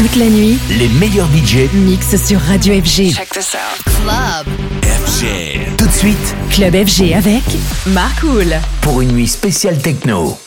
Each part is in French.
Toute la nuit, Les meilleurs budgets mix sur Radio FG. Check this out. Club. FG. Tout de suite, Club FG avec Marcool. pour une nuit spéciale techno.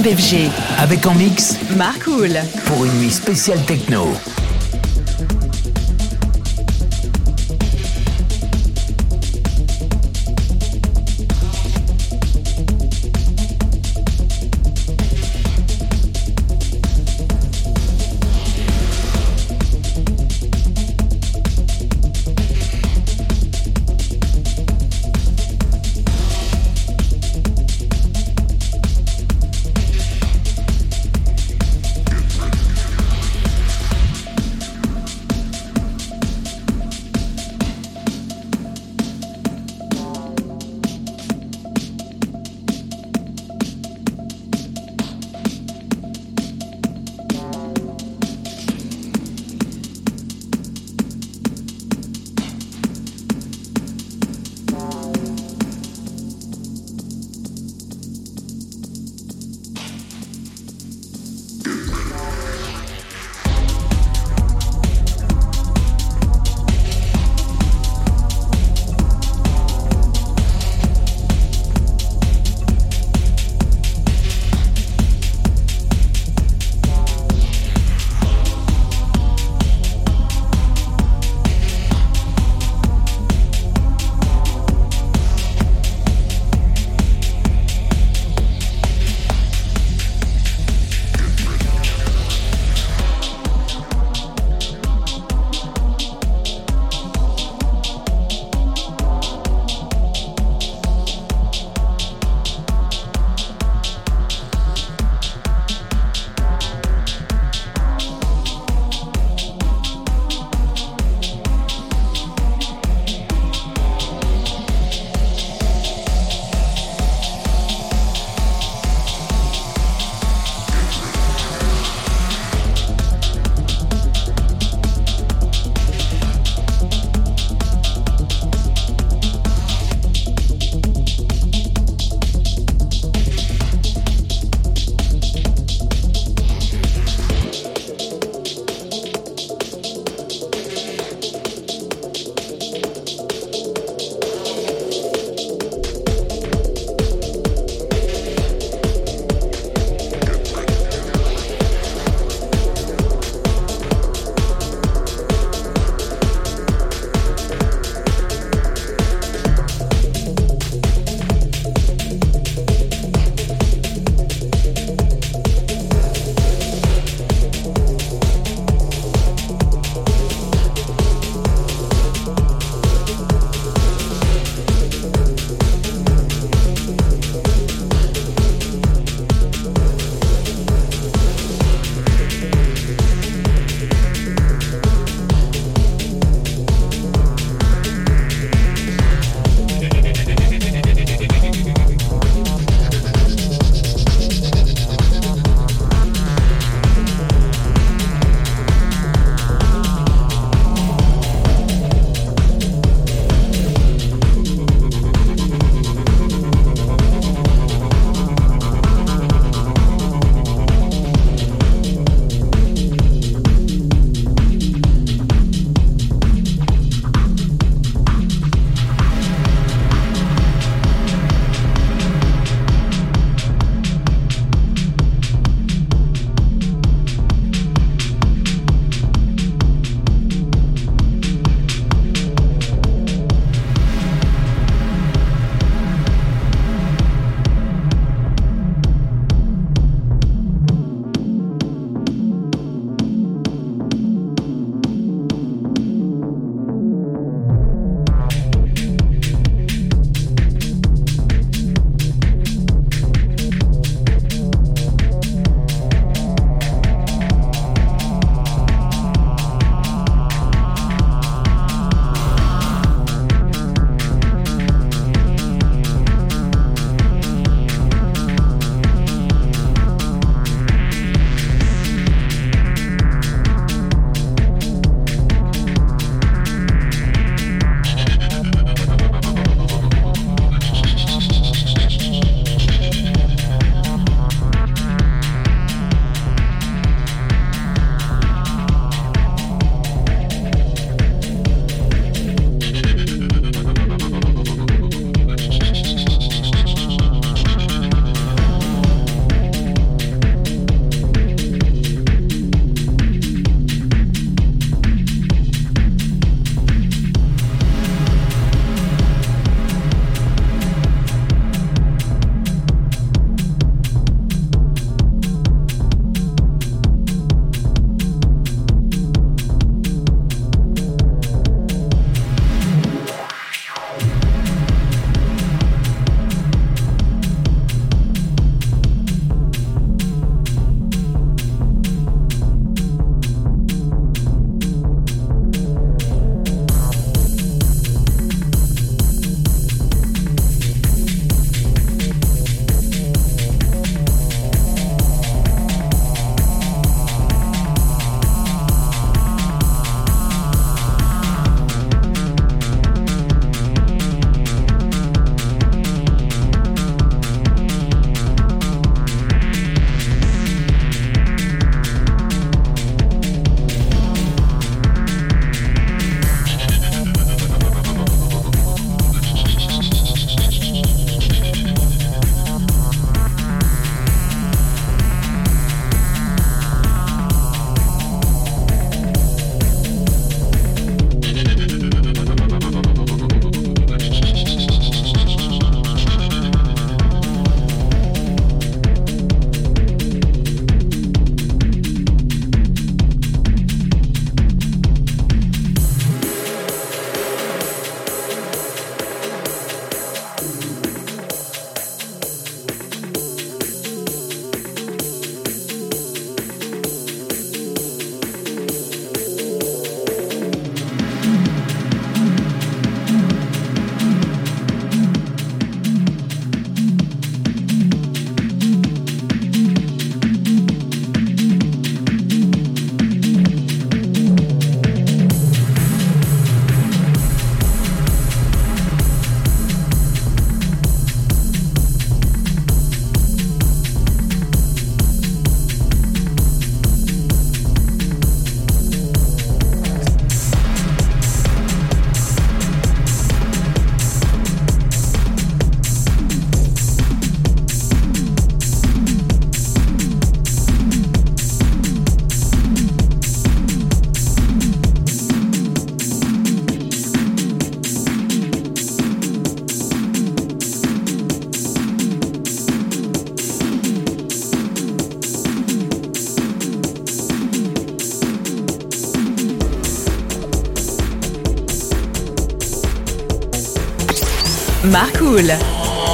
Club FG. Avec en mix Marcool. pour une nuit spéciale techno.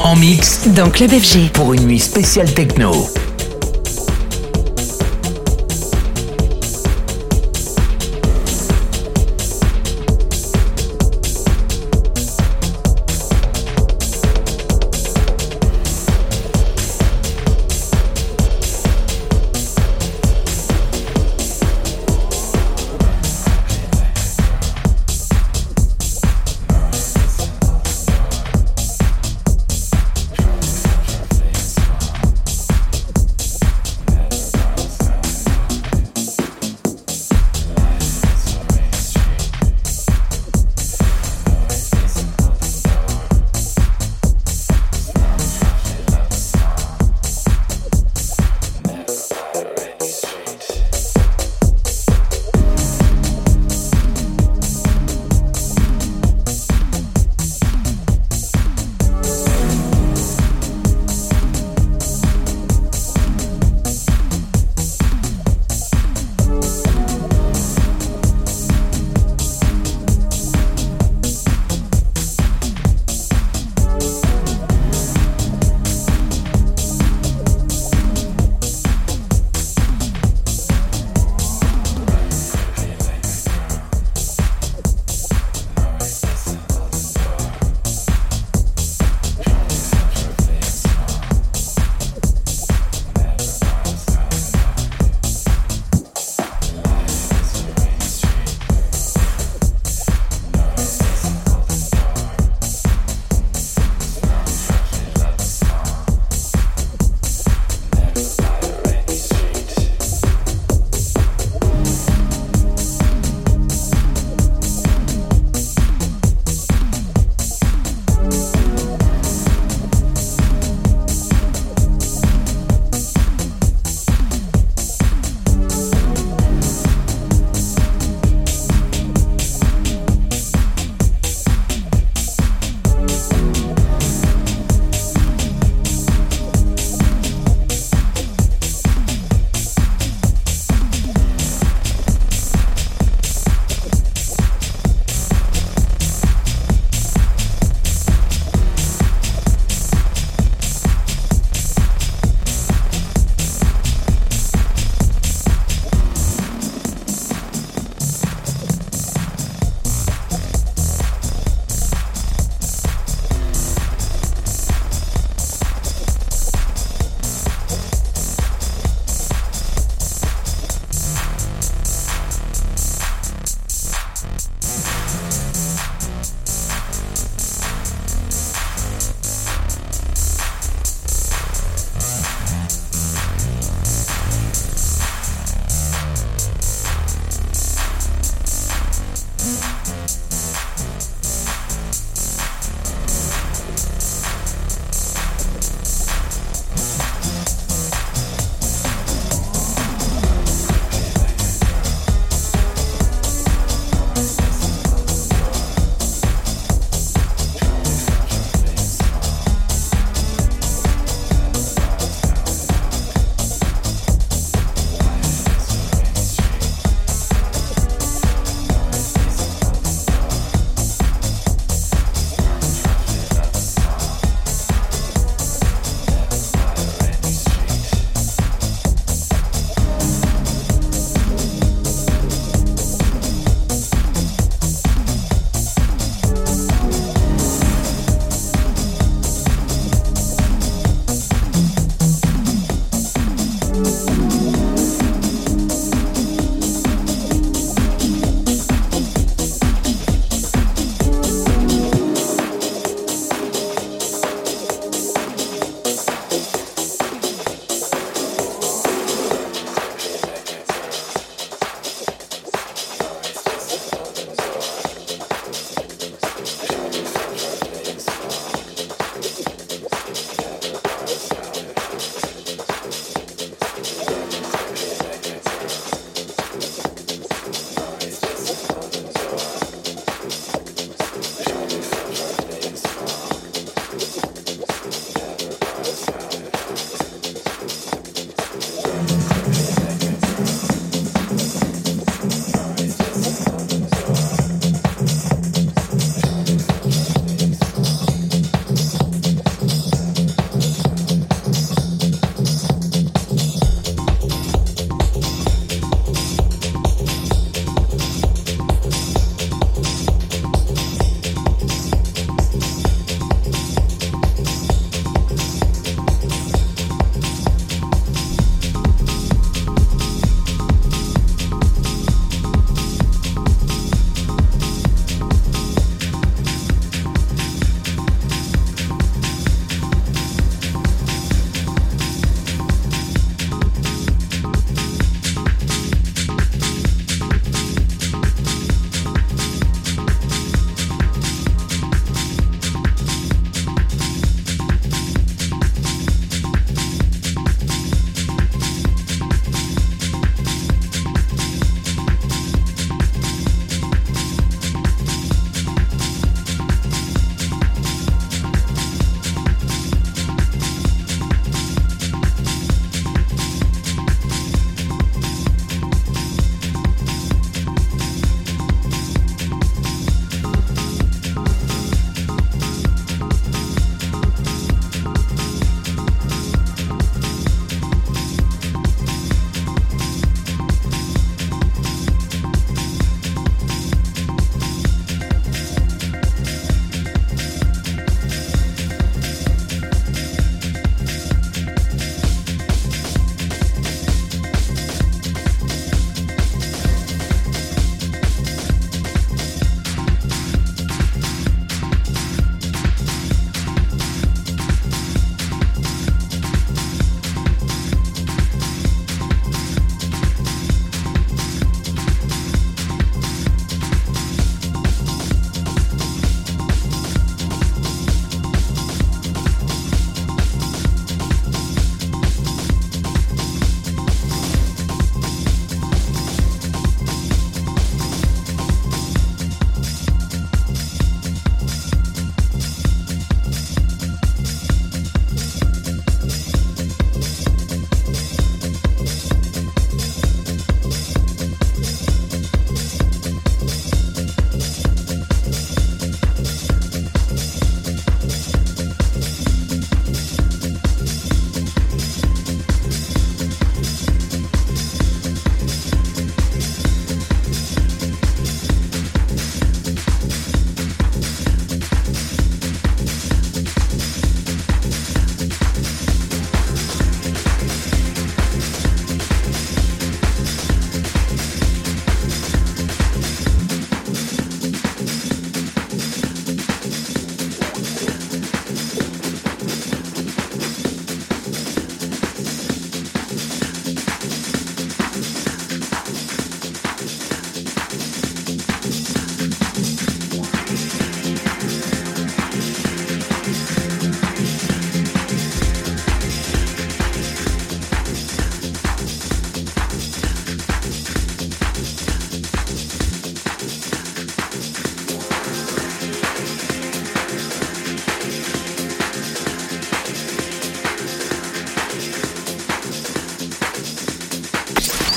En mix dans Club FG. pour une nuit spéciale techno.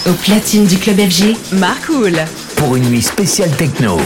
Au platine du club FG, Marcool. Pour une nuit spéciale techno.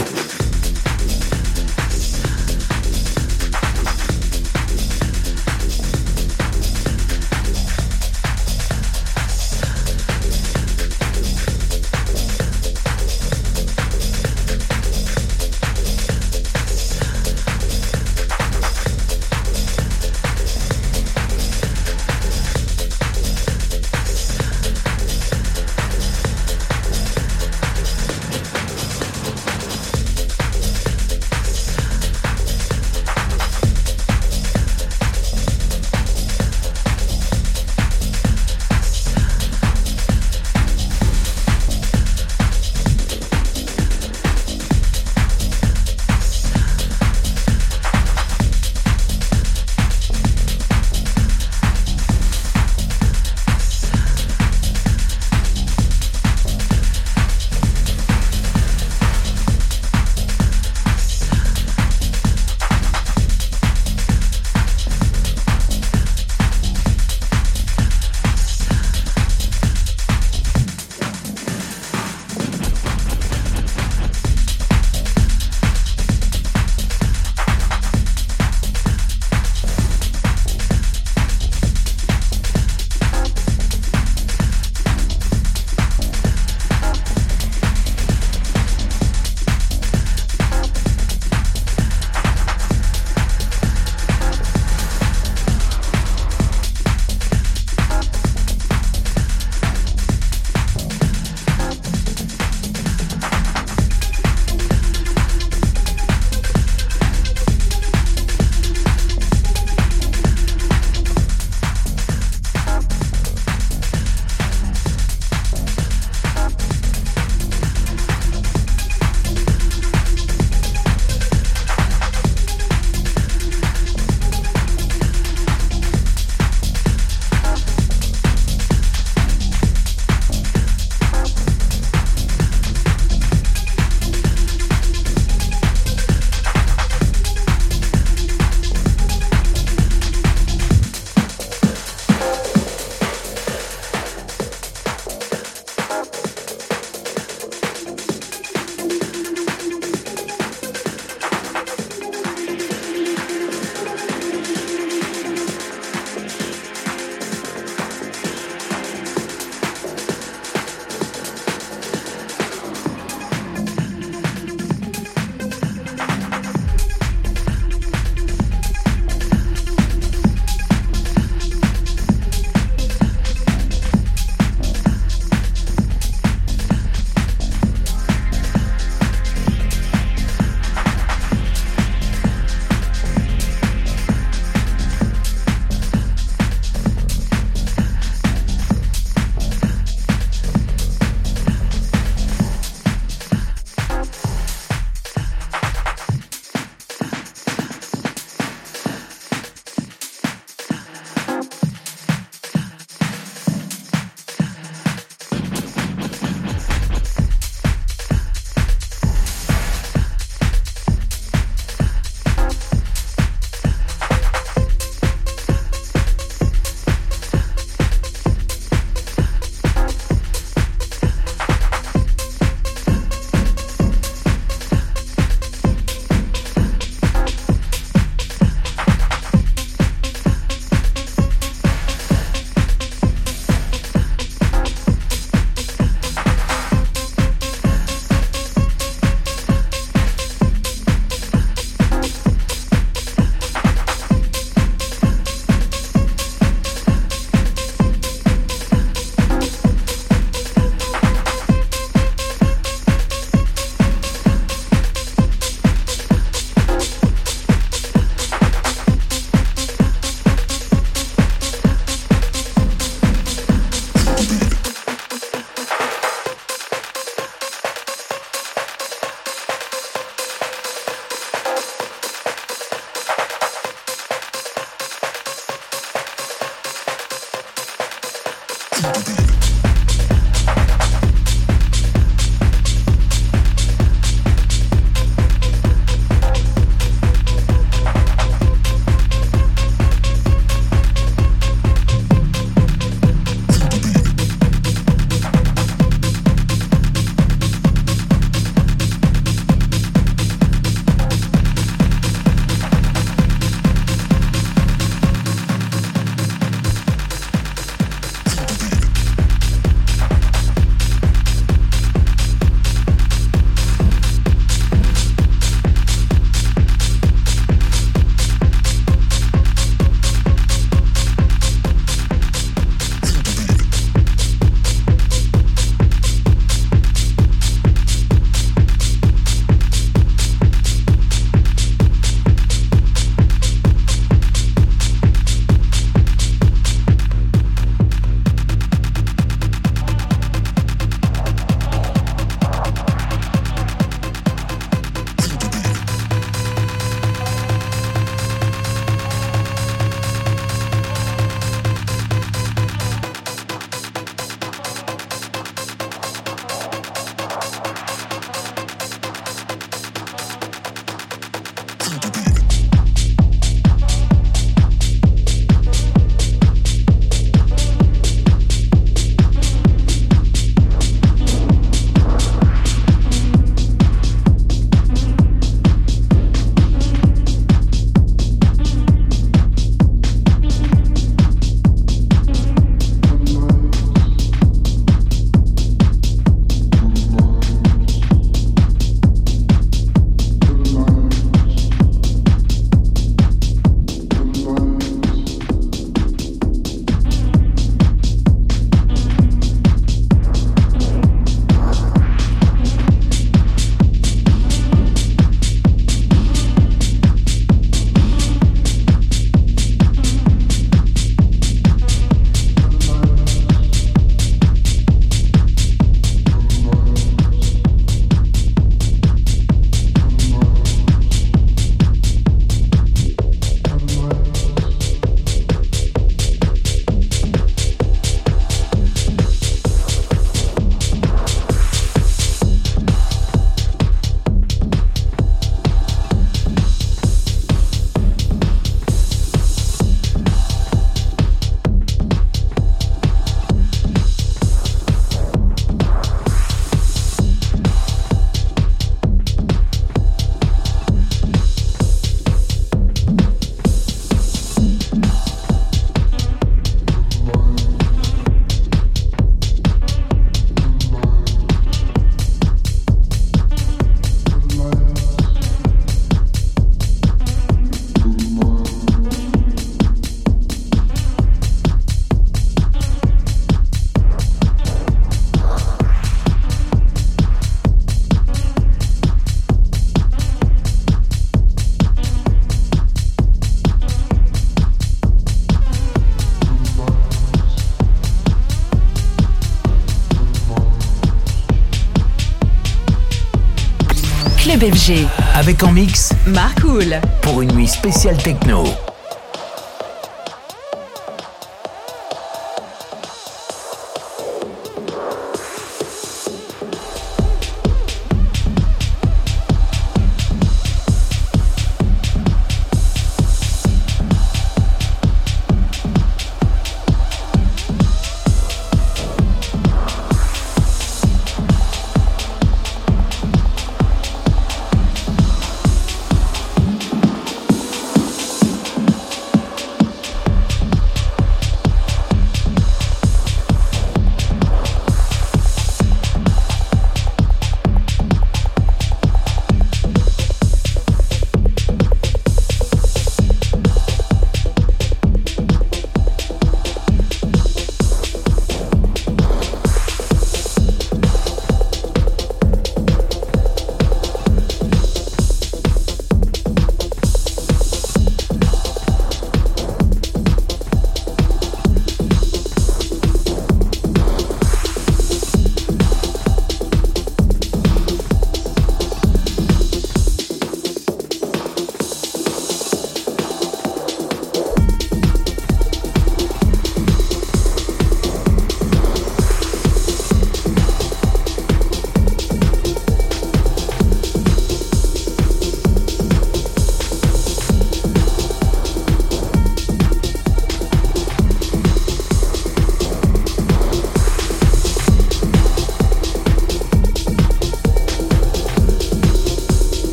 FG. Avec en mix Marc Houl. Pour une nuit spéciale techno.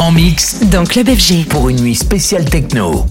En mix Dans Club FG. pour une nuit spéciale techno.